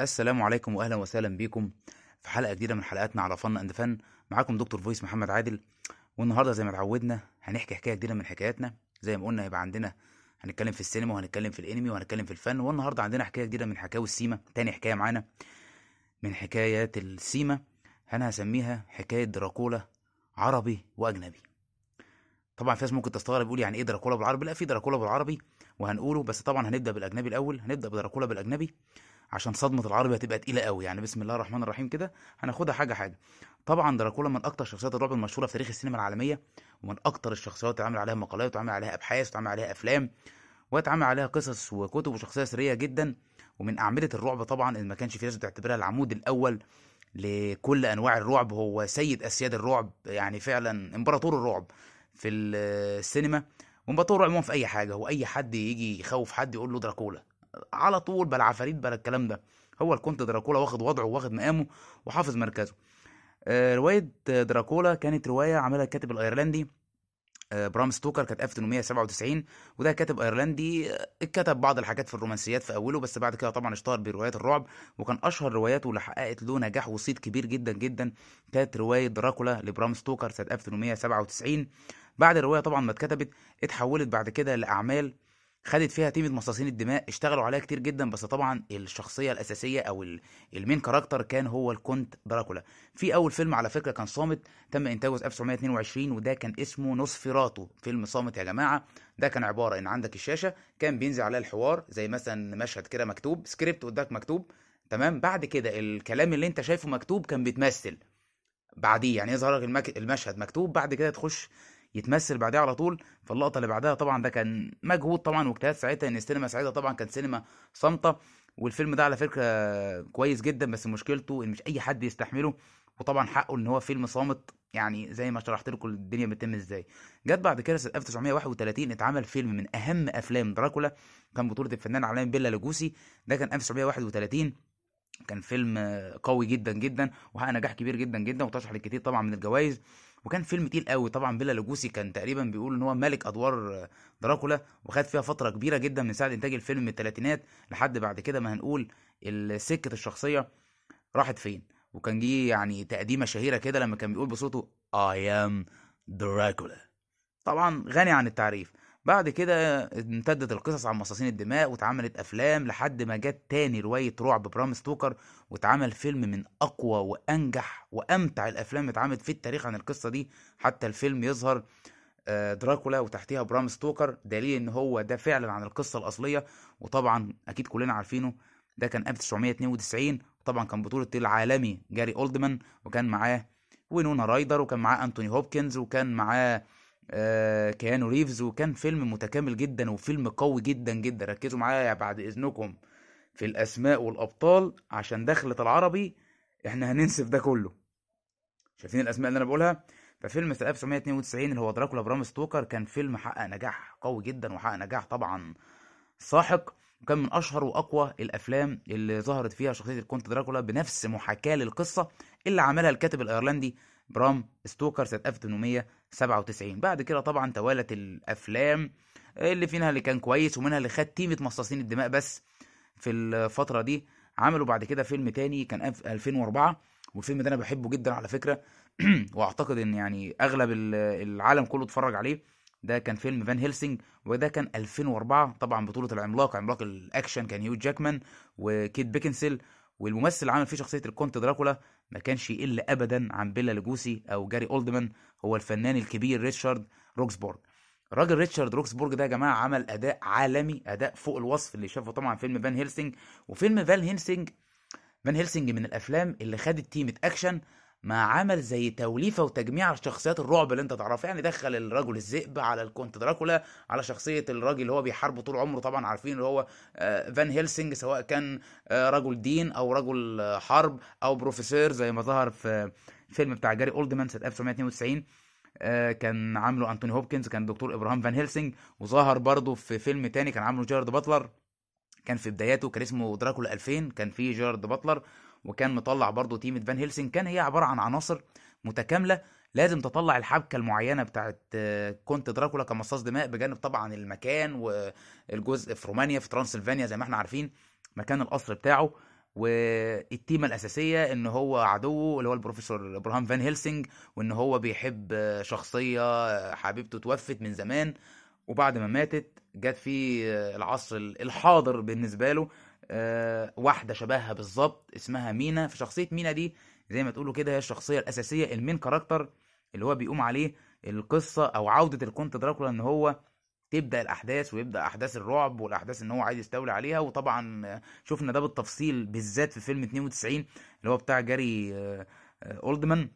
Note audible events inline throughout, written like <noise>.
السلام عليكم واهلا وسهلا بيكم في حلقة جديدة من حلقاتنا على فن أند فن. معاكم دكتور فويس محمد عادل. والنهاردة زي ما اتعودنا هنحكي حكاية جديدة من حكاياتنا. زي ما قلنا هيبقى عندنا هنتكلم في السينما وهنتكلم في الانمي وهنتكلم في الفن. والنهاردة عندنا حكاية جديدة من حكاوي السيما تاني حكاية معانا من حكايات السيما. أنا هسميها حكاية دراكولا عربي وأجنبي. طبعا في ناس ممكن تستغرب يقول يعني إيه دراكولا بالعربي؟ لا في دراكولا بالعربي وهنقوله. بس طبعا هنبدأ بالأجنبي الأول. هنبدأ بدراكولا بالأجنبي. عشان صدمة العربي هتبقى تقيلة قوي. يعني بسم الله الرحمن الرحيم كده هناخدها حاجة حاجة. طبعا دراكولا من أكتر شخصيات الرعب المشهورة في تاريخ السينما العالمية ومن أكتر الشخصيات اللي اتعمل عليها مقالات واتعمل عليها أبحاث واتعمل عليها أفلام واتعمل عليها قصص وكتب وشخصية سرية جدا. ومن أعمدة الرعب طبعا اللي ما كانش في ناس بتعتبرها العمود الأول لكل أنواع الرعب هو سيد أسياد الرعب يعني فعلا إمبراطور الرعب في السينما. وإمبراطور الرعب في أي حاجة هو أي حد يجي يخوف حد يقول له دراكولا. على طول بلا عفاريت بلا الكلام ده. هو الكونت دراكولا واخد وضعه واخد مقامه وحافظ مركزه. آه، رواية دراكولا كانت رواية عملها الكاتب الأيرلندي آه، برام ستوكر كانت 1897 وده كاتب أيرلندي آه، اتكتب بعض الحاجات في الرومانسيات في أوله بس بعد كده طبعا اشتهر بروايات الرعب وكان أشهر رواياته اللي حققت له نجاح وصيت كبير جدا جدا كانت رواية دراكولا لبرام ستوكر سنة 1897 بعد الرواية طبعا ما اتكتبت اتحولت بعد كده لأعمال خدت فيها تيمة مصاصين الدماء اشتغلوا عليها كتير جدا بس طبعا الشخصية الأساسية أو ال- ال main character كان هو الكونت دراكولا في أول فيلم على فكرة كان صامت تم إنتاجه في 1922 وده كان اسمه نوسفيراتو فيلم صامت يا جماعة ده كان عبارة إن عندك الشاشة كان بينزل عليها الحوار زي مثلا مشهد كده مكتوب سكريبت قدامك مكتوب تمام بعد كده الكلام اللي أنت شايفه مكتوب كان بيتمثل بعديه يعني يظهر لك. المشهد مكتوب بعد كده تخش يتمثل بعدها على طول. فاللقطة اللي بعدها طبعا ده كان مجهود طبعا واجتهاد ساعتها. إن السينما ساعتها طبعا كانت سينما صامتة. والفيلم ده على فكرة كويس جدا بس مشكلته إن مش أي حد يستحمله. وطبعا حقه إن هو فيلم صامت. يعني زي ما شرحت لكم الدنيا بتتم إزاي. جت بعد كده سنة 1931 اتعمل فيلم من أهم أفلام دراكولا. كان بطولة الفنان العالمي بيلا لوجوسي. ده كان 1931 كان فيلم قوي جدا جدا وحقق نجاح كبير جدا جدا وترشح للكثير طبعا من الجوائز. وكان فيلم تقيل قوي. طبعا بيلا لوجوسي كان تقريبا بيقول إن هو ملك أدوار دراكولا وخد فيها فترة كبيرة جدا من ساعة إنتاج الفيلم من الثلاثينات لحد بعد كده ما هنقول سكه الشخصية راحت فين. وكان جه يعني تقديمة شهيرة كده لما كان بيقول بصوته I am دراكولا طبعا غني عن التعريف. بعد كده امتدت القصص عن مصاصين الدماء واتعملت أفلام لحد ما جت تاني رواية رعب برام ستوكر واتعمل فيلم من أقوى وأنجح وأمتع الأفلام اتعملت في التاريخ عن القصة دي. حتى الفيلم يظهر آه، دراكولا وتحتيها برام ستوكر دليل إن هو ده فعلا عن القصة الأصلية. وطبعا أكيد كلنا عارفينه ده كان 1992 وطبعا كان بطولة العالمي جاري أولدمان وكان معاه وينونا رايدر وكان معاه أنتوني هوبكنز وكان معاه آه كيانو ريفز وكان فيلم متكامل جدا وفيلم قوي جدا جدا. ركزوا معايا بعد إذنكم في الأسماء والأبطال عشان دخلة العربي إحنا هننسف ده كله. شايفين الأسماء اللي أنا بقولها؟ ففيلم سنة 1992 اللي هو دراكولا برام ستوكر كان فيلم حقق نجاح قوي جدا وحقق نجاح طبعا ساحق. وكان من أشهر وأقوى الأفلام اللي ظهرت فيها شخصية الكونت دراكولا بنفس محاكاة للقصة اللي عملها الكاتب الأيرلندي برام ستوكر سنة 1897 بعد كده طبعا توالت الأفلام اللي فيها اللي كان كويس ومنها اللي خد تيمة مصاصين الدماء بس في الفترة دي. عملوا بعد كده فيلم تاني كان في 2004 والفيلم ده أنا بحبه جدا على فكرة. <clears throat> وأعتقد إن يعني أغلب ال- العالم كله اتفرج عليه. ده كان فيلم فان هيلسينج وده كان 2004 طبعا بطولة العملاق. عملاق الأكشن كان هيو جاكمان وكيت بيكنسيل والممثل اللي عمل فيه شخصية الكونت دراكولا ما كانش يقل أبدا عن بيلا لوجوسي أو جاري أولدمان هو الفنان الكبير ريتشارد روكسبورغ. الراجل ريتشارد روكسبورغ ده يا جماعة عمل أداء عالمي أداء فوق الوصف اللي شافه طبعا فيلم فان هيلسينج. وفيلم فان هيلسينج فان هيلسينج من الأفلام اللي خدت تيمة أكشن مع عمل زي توليفة وتجميع شخصيات الرعب اللي انت تعرفها. يعني دخل الرجل الذئب على الكونت دراكولا على شخصية الراجل اللي هو بيحاربه طول عمره طبعا عارفين اللي هو آه، فان هيلسينج سواء كان آه، رجل دين أو رجل آه، حرب أو بروفيسور زي ما ظهر في فيلم بتاع جاري اولدمان سنه 1992 آه، كان عامله أنتوني هوبكنز كان دكتور إبراهام فان هيلسينج. وظهر برضه في فيلم تاني كان عامله جارد باتلر كان في بداياته كان اسمه دراكولا 2000 كان فيه جارد باتلر. وكان مطلع برضه تيمة فان هيلسينج كان هي عبارة عن عناصر متكاملة لازم تطلع الحبكة المعينة بتاعت آه، كونت دراكولا كمصاص دماء بجانب طبعا المكان والجزء في رومانيا في ترانسلفانيا زي ما إحنا عارفين مكان القصر بتاعه. والتيمة الأساسية إن هو عدوه اللي هو البروفيسور إبراهام فان هيلسينج وإن هو بيحب شخصية حبيبته توفت من زمان. وبعد ما ماتت جت في العصر الحاضر بالنسبة له. آه، واحدة شبهها بالظبط اسمها مينا. في شخصية مينا دي زي ما تقولوا كده هي الشخصية الأساسية ال main character اللي هو بيقوم عليه القصة أو عودة الكونت دراكولا إن هو تبدأ الأحداث ويبدأ أحداث الرعب والأحداث إن هو عايز يستولي عليها. وطبعا شفنا ده بالتفصيل بالذات في فيلم 92 اللي هو بتاع جاري آه، آه، أولدمان.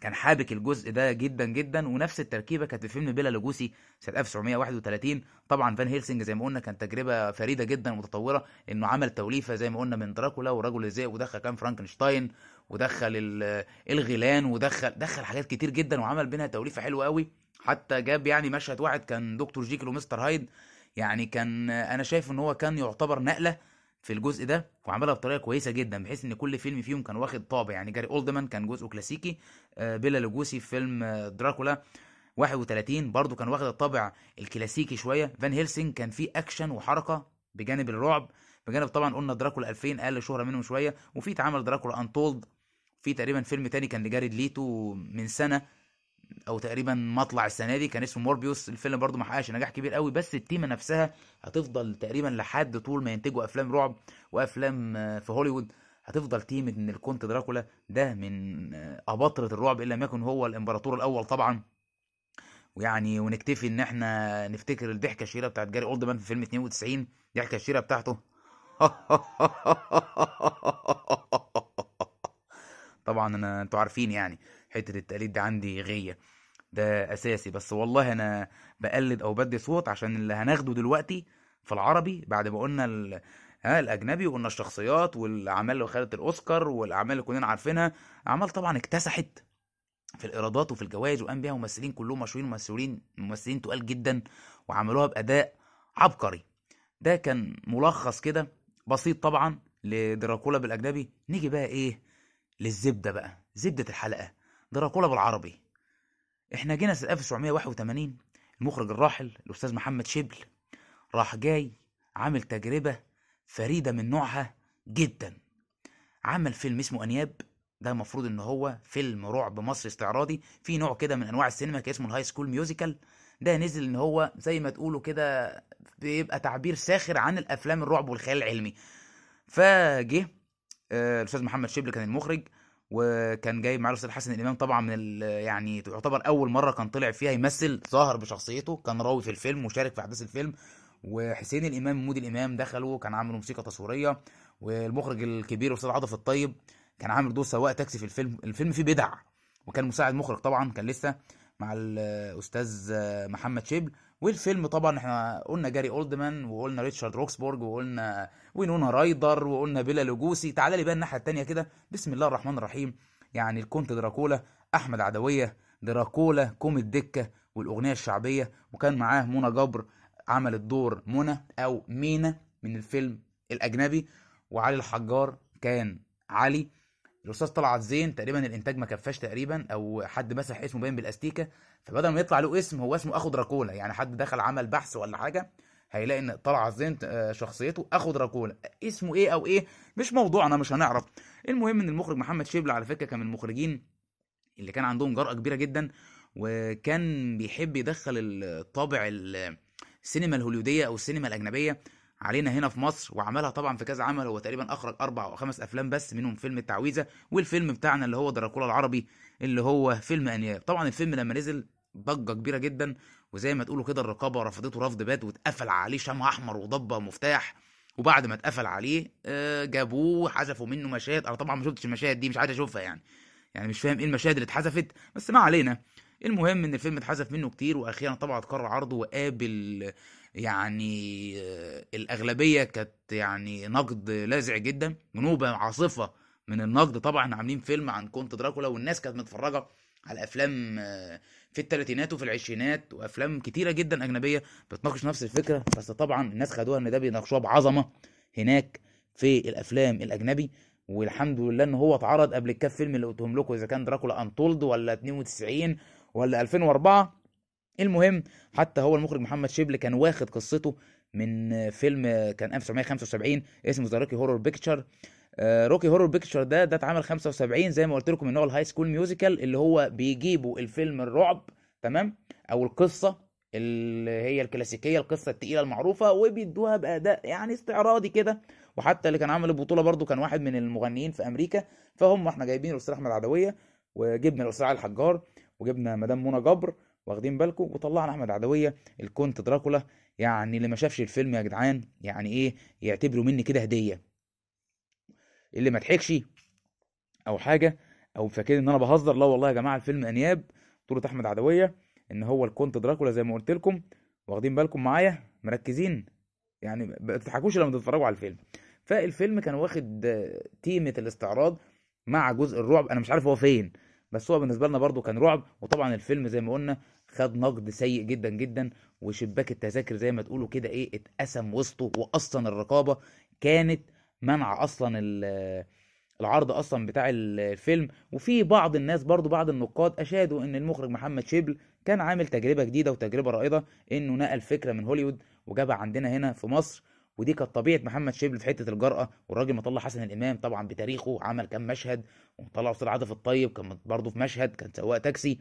كان حابك الجزء ده جدا جدا ونفس التركيبة كانت في فيلم بيلا لوجوسي سنة 1931 طبعا فان هيلسنج زي ما قلنا كانت تجربة فريدة جدا ومتطوره إنه عمل توليفة زي ما قلنا من دراكولا ورجل الذئب ودخل كان فرانكنشتاين ودخل ال- الغيلان ودخل دخل حاجات كتير جدا وعمل بينها توليفة حلوة قوي. حتى جاب يعني مشهد واحد كان دكتور جيكل ومستر هايد. يعني كان أنا شايف إن هو كان يعتبر نقلة في الجزء ده وعملها بطريقة كويسة جدا بحيث إن كل فيلم فيهم كان واخد طابع. يعني جاري أولدمان كان جزء كلاسيكي آه، بيلا لوجوسي في فيلم آه، دراكولا 31 برضو كان واخد الطابع الكلاسيكي شوية. فان هيلسينج كان فيه أكشن وحركة بجانب الرعب بجانب طبعا قلنا دراكولا 2000 أقل شهرة منهم شوية وفي اتعمل دراكولا untold في تقريبا فيلم تاني كان لجاريد ليتو من سنة. أو تقريبا مطلع السنة دي. كان اسمه موربيوس. الفيلم برضو ما حققش نجاح كبير قوي بس التيمه نفسها هتفضل تقريبا لحد طول ما ينتجوا أفلام رعب وأفلام آه، في هوليوود. هتفضل تيمه إن الكونت دراكولا ده من آه، اباطره الرعب إن لم يكن هو الإمبراطور الأول طبعا. ويعني ونكتفي إن إحنا نفتكر الضحكة الشهيرة بتاعت جاري أولدمان في فيلم 92 الضحكه الشهيرة بتاعته. <laughs> طبعا أنا أنتوا عارفين يعني. حتة التقليد ده عندي غية. ده أساسي. بس والله أنا بقلد أو بدي صوت عشان اللي هناخده دلوقتي في العربي بعد ما قلنا ال... ها الأجنبي وقلنا الشخصيات والأعمال اللي خدت الأوسكار والأعمال اللي كلنا عارفينها. أعمال طبعا اكتسحت في الإيرادات وفي الجوائز وقام بيها ممثلين كلهم مشهورين ممثلين ممثلين تقال جدا وعملوها بأداء عبقري. ده كان ملخص كده بسيط طبعا لدراكولا بالأجنبي. نيجي بقى إيه للزبدة بقى زبدة الحلقة. دراكولا بالعربي. إحنا جينا سنه 1981 المخرج الراحل الأستاذ محمد شبل راح جاي عامل تجربة فريدة من نوعها جدا. عمل فيلم اسمه أنياب ده المفروض إن هو فيلم رعب مصري استعراضي في نوع كده من أنواع السينما كان اسمه ال high school musical. ده نزل إن هو زي ما تقولوا كده بيبقى تعبير ساخر عن الأفلام الرعب والخيال العلمي. فجه آه، الأستاذ محمد شبل كان المخرج وكان جايب معاه الأستاذ حسن الإمام طبعا من يعني تعتبر أول مرة كان طلع فيها يمثل ظهر بشخصيته كان راوي في الفيلم وشارك في أحداث الفيلم وحسين الإمام مودي الإمام دخلوا كان عامل موسيقى تصويرية والمخرج الكبير الأستاذ عاطف الطيب كان عامل دور سواق تاكسي في الفيلم الفيلم فيه بدع وكان مساعد مخرج طبعا كان لسه مع الاستاذ محمد شبل والفيلم طبعا إحنا قلنا جاري أولدمان وقلنا ريتشارد روكسبورج وقلنا وينونا رايدر وقلنا بيلا لوجوسي. تعالى لي بقى الناحية التانية كده. بسم الله الرحمن الرحيم. يعني الكونت دراكولا أحمد عدوية دراكولا كوم الدكه والأغنية الشعبية. وكان معاه منى جبر عملت دور منى أو مينا من الفيلم الأجنبي. وعلي الحجار كان علي. الاستاذ طلعت زين تقريبا الإنتاج ما كفاش تقريبا أو حد مسح اسمه باين بالأستيكة. فبدل ما يطلع له اسم هو اسمه اخو دراكولا يعني حد دخل عمل بحث ولا حاجة هيلاقي إن طلعت زين آه، شخصيته اخو دراكولا اسمه إيه أو إيه؟ مش موضوعنا مش هنعرف. المهم إن المخرج محمد شبل على فكرة كان من المخرجين اللي كان عندهم جرأة كبيرة جدا وكان بيحب يدخل الطابع ال- السينما الهوليودية أو السينما الأجنبية. علينا هنا في مصر وعملها طبعا في كذا عمل هو تقريبا أخرج أربع أو خمس أفلام بس منهم فيلم التعويذة والفيلم بتاعنا اللي هو دراكولا العربي اللي هو فيلم أنياب. طبعا الفيلم لما نزل ضجة كبيرة جدا وزي ما تقولوا كده الرقابة رفضته رفض بات واتقفل عليه شمع أحمر وضبة مفتاح وبعد ما اتقفل عليه آه، جابوه حذفوا منه مشاهد. أنا طبعا ما شفتش المشاهد دي مش عايز أشوفها يعني. يعني مش فاهم إيه المشاهد اللي اتحذفت بس ما علينا. المهم إن الفيلم اتحذف منه كتير وأخيرا طبعا اتكرر عرضه وقابل يعني آه، الأغلبية كانت يعني نقد لاذع جدا ونوبه عاصفة من النقد. طبعا عاملين فيلم عن كونت دراكولا والناس كانت متفرجة على أفلام آه، في الثلاثينات وفي العشرينات وأفلام كتيرة جدا أجنبية بتناقش نفس الفكرة. بس طبعا الناس خدوها إن ده بيناقشوها بعظمة هناك في الأفلام الأجنبي. والحمد لله إن هو اتعرض قبل الكام فيلم اللي قلتهم لكم إذا كان دراكولا untold ولا 92 ولا 2004 المهم حتى هو المخرج محمد شبل كان واخد قصته من فيلم كان 1975 اسمه the rocky horror picture rocky horror picture ده ده اتعمل 75 زي ما قلت لكم إن هو ال high school musical اللي هو بيجيبوا الفيلم الرعب تمام؟ أو القصة اللي هي الكلاسيكية القصة التقيلة المعروفة وبيدوها بأداء يعني استعراضي كده. وحتى اللي كان عامل البطولة برضو كان واحد من المغنيين في أمريكا. فهم إحنا جايبين الأستاذ أحمد عدوية وجبنا الأستاذ علي الحجار وجبنا مدام منى جبر واخدين بالكم وطلعنا أحمد عدوية الكونت دراكولا. يعني اللي ما شافش الفيلم يا جدعان يعني إيه يعتبروا مني كده هدية. اللي ما ضحكش أو حاجة أو فاكر إن أنا بهزر لا والله يا جماعة الفيلم أنياب. بطولة أحمد عدوية إن هو الكونت دراكولا زي ما قلت لكم. واخدين بالكم معايا؟ مركزين. يعني ما تضحكوش لما تتفرجوا على الفيلم. فالفيلم كان واخد تيمة الاستعراض مع جزء الرعب. أنا مش عارف هو فين بس هو بالنسبة لنا برضو كان رعب. وطبعا الفيلم زي ما قلنا خد نقد سيء جدا جدا وشباك التذاكر زي ما تقولوا كده إيه اتقسم وسطه واصلا الرقابة كانت منع أصلا ال- العرض أصلا بتاع ال- الفيلم. وفي بعض الناس برضو بعض النقاد أشادوا إن المخرج محمد شبل كان عامل تجربة جديدة وتجربة رائدة إنه نقل فكرة من هوليوود وجابها عندنا هنا في مصر. ودي كانت طبيعة محمد شبل في حتة الجرأة. والراجل مطلع حسن الإمام طبعا بتاريخه عمل كام مشهد ومطلع أستاذ عاطف الطيب كان برضه في مشهد كان سواق تاكسي.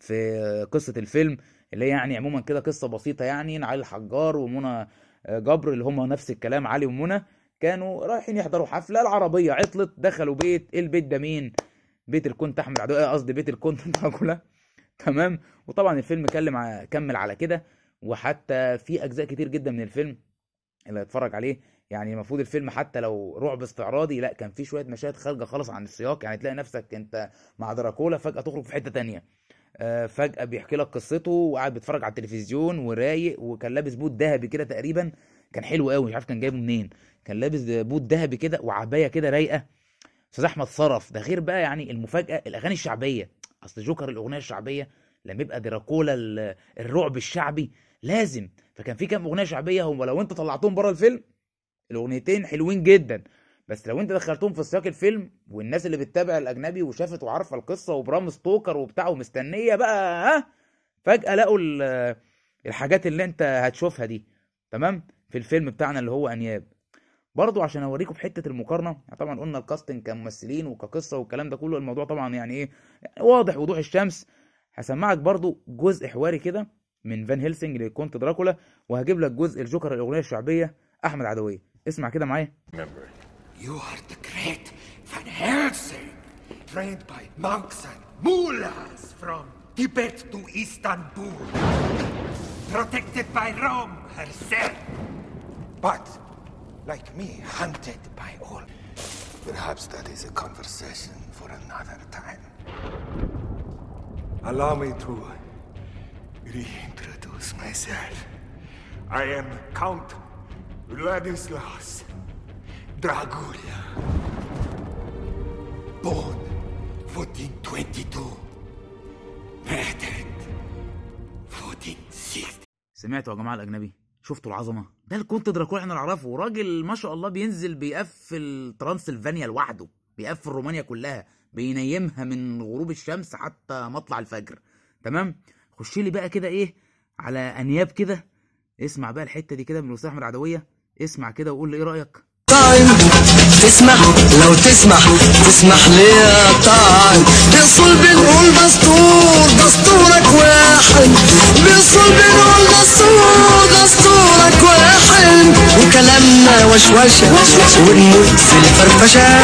في قصة الفيلم اللي هي يعني عموما كده قصة بسيطة يعني علي الحجار ومنى جبر اللي هم نفس الكلام علي ومنى. كانوا رايحين يحضروا حفلة العربية عطلت دخلوا بيت البيت ده مين؟ بيت الكونت احمد عدوية قصدي بيت الكونت دراكولا <laughs> تمام. وطبعا الفيلم كلم كمل على كده. وحتى في أجزاء كتير جدا من الفيلم اللي هيتفرج عليه. يعني المفروض الفيلم حتى لو رعب استعراضي لا كان في شوية مشاهد خارجة خالص عن السياق. يعني تلاقي نفسك أنت مع دراكولا فجأة تخرج في حتة تانية. آه، فجأة بيحكي لك قصته وقاعد بيتفرج على التلفزيون ورايق وكان لابس بوت ذهبي كده تقريبا. كان حلو قوي مش عارف كان جايبه منين. كان لابس بوت ذهبي كده وعباية كده رايقة. أستاذ أحمد صرف ده غير بقى يعني المفاجأة الأغاني الشعبية. أصل جوكر الأغنية الشعبية لما يبقى دراكولا ال- الرعب الشعبي لازم. فكان في كام أغنية شعبية هم لو أنت طلعتهم بره الفيلم الأغنيتين حلوين جدا. بس لو انت دخلتهم في سياق الفيلم والناس اللي بتتابع الأجنبي وشافت وعارفة القصة وبرام ستوكر وبتاع ومستنية بقى ها؟ فجأة لقوا ال- الحاجات اللي انت هتشوفها دي تمام؟ في الفيلم بتاعنا اللي هو أنياب. برضو عشان أوريكم في حتة المقارنة يعني طبعا قلنا ال casting كممثلين وكقصة والكلام ده كله الموضوع طبعا يعني إيه واضح وضوح الشمس. هسمعك برضو جزء حواري كده من فان هيلسنج لكونت دراكولا وهجيب لك جزء الجوكر الأغنية الشعبية أحمد عدوية. اسمع كده معايا. You are the great Van Helsing, trained by monks and mullahs from Tibet to Istanbul, protected by Rome herself. But, like me, hunted by all. Perhaps that is a conversation for another time. Allow me to reintroduce myself. I am Count Vladislaus Dragula. Born 1422. Murdered 1460. سمعتوا يا جماعة الأجنبي؟ شفتوا العظمة؟ ده الكونت دراكولا إحنا نعرفه راجل ما شاء الله بينزل بيقفل ترانسلفانيا لوحده. بيقفل رومانيا كلها. بينيمها من غروب الشمس حتى مطلع الفجر. تمام؟ خش لي بقى كده إيه؟ على أنياب كده. اسمع بقى الحتة دي كده من الاستاذ أحمد عدوية. اسمع كده وقول لي إيه رأيك؟ طايم تسمح لو تسمح تسمح لي يا طايم بصلب نقول دستور دستورك واحد. بصلب نقول دستور دستورك واحد. وكلامنا وشوشة ونموت في الفرفشة.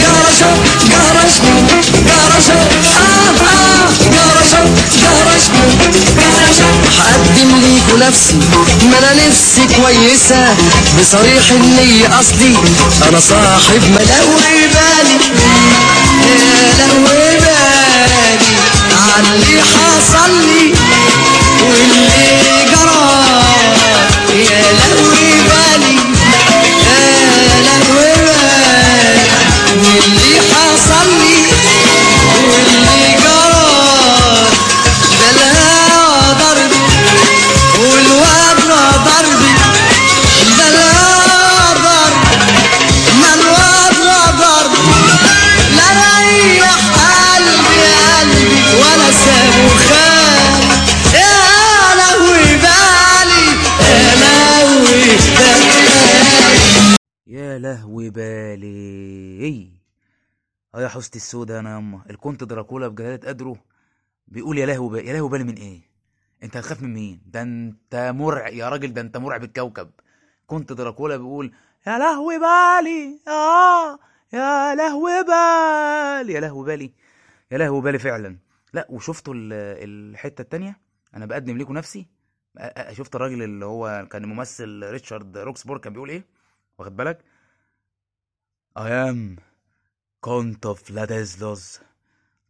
جرشة جرش جرشة آه آه. جرش جرشة هقدم ليكوا نفسي ما أنا نفسي كويسة. بصريح النية قصدي أنا صاحب ملوي بالي. يا لهوي لهوي بالي. آه يا حوستي السودا أنا ياما الكونت دراكولا بجلالة قدره بيقول يا لهوي بالي يا لهوي بالي من إيه؟ أنت هتخاف من مين؟ ده أنت مرعب يا راجل ده أنت مرعب الكوكب. كنت دراكولا بيقول يا لهوي بالي. آه. يا لهوي بالي. يا لهوي بالي. يا لهوي بالي فعلا. لا وشفتوا ال- الحتة التانية؟ أنا بقدم لكم نفسي. شفت الراجل اللي هو كان ممثل ريتشارد روكسبور كان بيقول إيه؟ واخد بالك؟ I am Count Vladislaus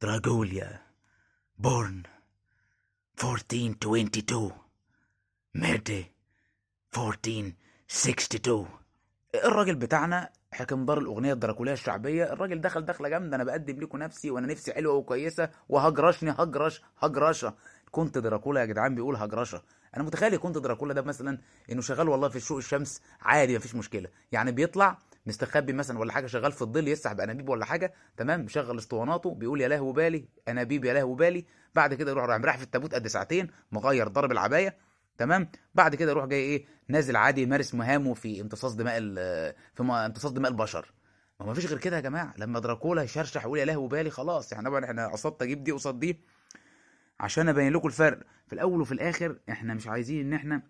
Dragulia born 1422 murdered 1462 الراجل بتاعنا حكم دار الأغنية الدراكولية الشعبية. الراجل دخل دخلة جامدة. أنا بقدم لكم نفسي وأنا نفسي حلوة وكويسة. وهجرشني هجرش هجرشة. كنت دراكولا يا جدعان بيقول هجرشة. أنا متخيل كنت دراكولا ده مثلا إنه شغال والله في الشوق الشمس. عادي مفيش مشكلة. يعني بيطلع مستخبي مثلا ولا حاجة شغال في الظل يسحب أنابيب ولا حاجة تمام؟ مشغل اسطواناته بيقول يا لهو بالي أنابيب يا لهو بالي. بعد كده يروح رايح في التابوت قد ساعتين مغير ضرب العباية تمام؟ بعد كده يروح جاي إيه؟ نازل عادي يمارس مهامه في امتصاص دماء في امتصاص دماء البشر. ما فيش غير كده يا جماعة. لما دراكولا يشرشح يقول يا لهو بالي خلاص يعني طبعا إحنا قصدت أجيب دي قصاد دي. عشان أبين لكم الفرق. في الأول وفي الآخر إحنا مش عايزين إن إحنا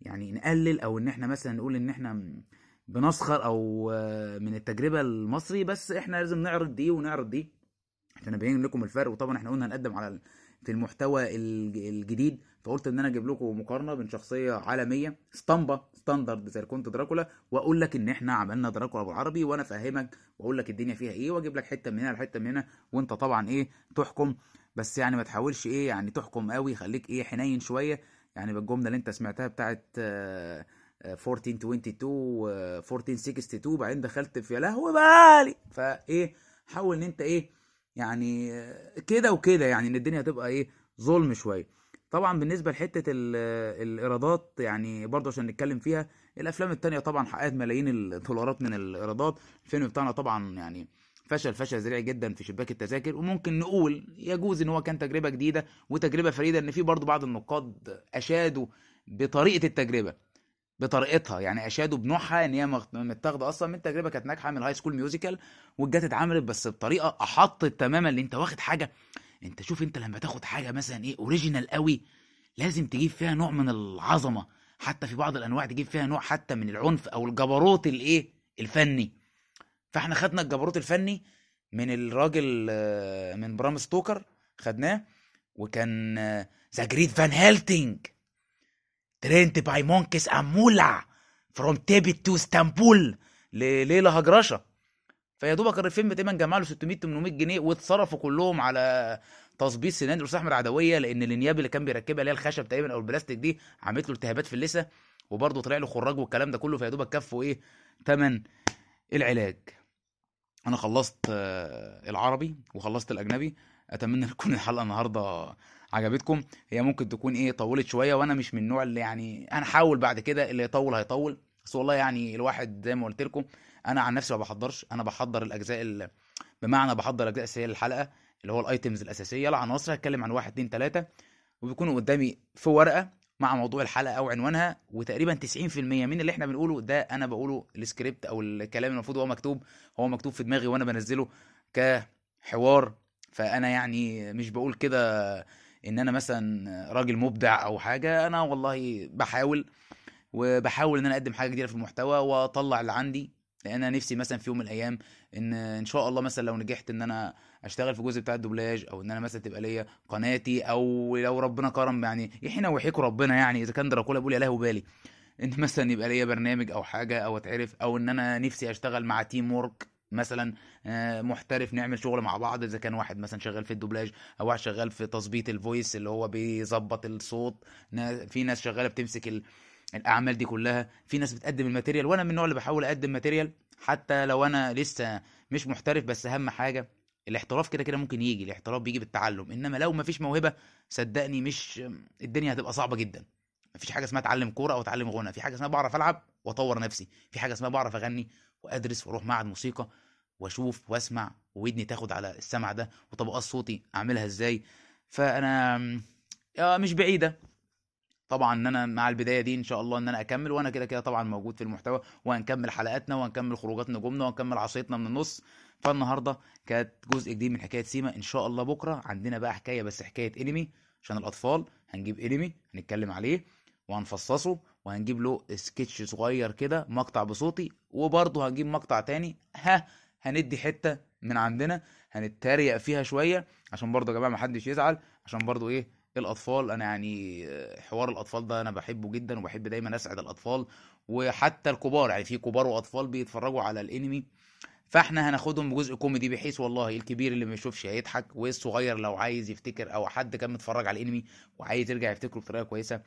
يعني نقلل أو إن إحنا مثلا نقول إن إحنا بنسخر أو آه، من التجربة المصري بس إحنا لازم نعرض دي ونعرض دي عشان ابين لكم الفرق. وطبعا إحنا قلنا هنقدم على في المحتوى الج- الجديد فقلت إن أنا أجيب لكم مقارنة بين شخصية عالمية اسطمبة standard زي Count دراكولا وأقول لك إن إحنا عملنا دراكولا بالعربي وأنا أفهمك وأقول لك الدنيا فيها إيه وأجيب لك حتة من هنا لحتة من هنا وأنت طبعا إيه تحكم. بس يعني ما تحاولش إيه يعني تحكم قوي خليك إيه حنين شوية. يعني بالجملة اللي أنت سمعتها بتاعت آه، 1422 آه، 1462 بعدين دخلت في يا لهوي بالي فإيه حاول إن أنت إيه يعني آه، كده وكده يعني إن الدنيا هتبقى إيه ظلم شوية. طبعا بالنسبة لحتة ال- الإيرادات يعني برضه عشان نتكلم فيها الأفلام التانية طبعا حققت ملايين الدولارات من الإيرادات. الفيلم بتاعنا طبعا يعني فشل فشل ذريع جدا في شباك التذاكر. وممكن نقول يجوز إن هو كان تجربة جديدة وتجربة فريدة إن في برضه بعض النقاد أشادوا بطريقة التجربة. بطريقتها. يعني اشادوا بنوعها إن هي متاخدة أصلا من تجربة كانت ناجحة من ال High School Musical وجت اتعملت بس بطريقة أحطت تماما اللي أنت واخد حاجة. أنت شوف أنت لما تاخد حاجة مثلا إيه original قوي لازم تجيب فيها نوع من العظمة. حتى في بعض الأنواع تجيب فيها نوع حتى من العنف أو الجبروت الايه الفني. فإحنا خدنا الجبروت الفني من الراجل آه، من برام ستوكر خدناه. وكان the great Van Helsing trained by monks and mullahs from Tibet to Istanbul لليله هجرشة. فيا دوبك الفيلم تقريبا جمع له 600 800 جنيه واتصرفوا كلهم على تظبيط سنان الاستاذ احمد عدويه لأن الانياب اللي كان بيركبها اللي هي الخشب تقريبا أو البلاستيك دي عملت له التهابات في اللثة وبرضه طلع له خراج والكلام ده كله فيا دوبك كفوا إيه تمن العلاج. أنا خلصت آه، العربي وخلصت الأجنبي. أتمنى <laughs> تكون الحلقة النهارده عجبتكم. هي ممكن تكون إيه طولت شوية وأنا مش من النوع اللي يعني أنا حاول بعد كده اللي يطول هيطول. بس والله يعني الواحد زي ما قلت لكم أنا عن نفسي ما بحضرش. أنا بحضر الأجزاء ال... بمعنى بحضر الاجزاء الاساسيه للحلقه اللي هو الايتمز الأساسية. العناصر هتكلم عن واحد اتنين تلاتة وبيكونوا قدامي في ورقة مع موضوع الحلقة أو عنوانها وتقريبا 90% من اللي إحنا بنقوله ده أنا بقوله السكريبت أو الكلام المفروض هو مكتوب. هو مكتوب في دماغي وأنا بنزله كحوار. فأنا يعني مش بقول كده إن أنا مثلا راجل مبدع أو حاجة أنا والله بحاول وبحاول إن أنا أقدم حاجة جديدة في المحتوى وأطلع اللي عندي. لأن أنا نفسي مثلا في يوم من الأيام إن إن شاء الله مثلا لو نجحت إن أنا أشتغل في جزء بتاع الدوبلاج أو إن أنا مثلا تبقى ليا قناتي أو لو ربنا كرم يعني يحينا ويحيكوا ربنا يعني إذا كان دراكولا بيقول يا له بالي. إن مثلا يبقى ليا برنامج أو حاجة أو أتعرف أو إن أنا نفسي أشتغل مع teamwork مثلا آه، محترف نعمل شغل مع بعض إذا كان واحد مثلا شغال في الدوبلاج أو واحد شغال في تظبيط ال voice اللي هو بيظبط الصوت. في ناس شغالة بتمسك ال... الأعمال دي كلها. في ناس بتقدم ال material وأنا من النوع اللي بحاول أقدم material حتى لو أنا لسه مش محترف بس أهم حاجة الاحتراف كده كده ممكن يجي الاحتراف بيجي بالتعلم. إنما لو مفيش موهبة صدقني مش الدنيا هتبقى صعبة جدا. مفيش حاجة اسمها أتعلم كورة أو أتعلم غنى في حاجة اسمها بعرف ألعب وأطور نفسي في حاجة اسمها بعرف أغني وأدرس وأروح معهد موسيقى وأشوف وأسمع ودني تاخد على السمع ده وطبقات صوتي أعملها إزاي. فأنا آه، مش بعيدة. طبعا إن أنا مع البداية دي إن شاء الله إن أنا أكمل وأنا كده كده طبعا موجود في المحتوى وهنكمل حلقاتنا وهنكمل خروجات نجومنا وهنكمل عصايتنا من النص. فالنهاردة كانت جزء جديد من حكاية سيما. إن شاء الله بكرة عندنا بقى حكاية بس حكاية انمي عشان الأطفال. هنجيب انمي هنتكلم عليه. وهنفصصه وهنجيب له سكتش صغير كده مقطع بصوتي وبرضه هنجيب مقطع تاني. ها هندي حتة من عندنا هنتريق فيها شوية عشان برضه يا جماعة محدش يزعل عشان برضه إيه الأطفال أنا يعني آه، حوار الأطفال ده أنا بحبه جدا وبحب دايما أسعد الأطفال وحتى الكبار يعني في كبار وأطفال بيتفرجوا على الأنمي فإحنا هناخدهم بجزء كوميدي بحيث والله الكبير اللي ما يشوفش هيضحك والصغير لو عايز يفتكر أو حد كان متفرج على الأنمي وعايز يرجع يفتكره بطريقة كويسة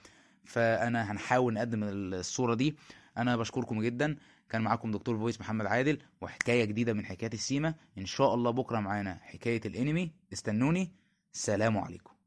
فأنا هنحاول نقدم الصورة دي. أنا بشكركم جدا. كان معاكم دكتور voice محمد عادل وحكاية جديدة من حكايات السيما. إن شاء الله بكرة معانا حكاية الأنمي. استنوني. سلام عليكم.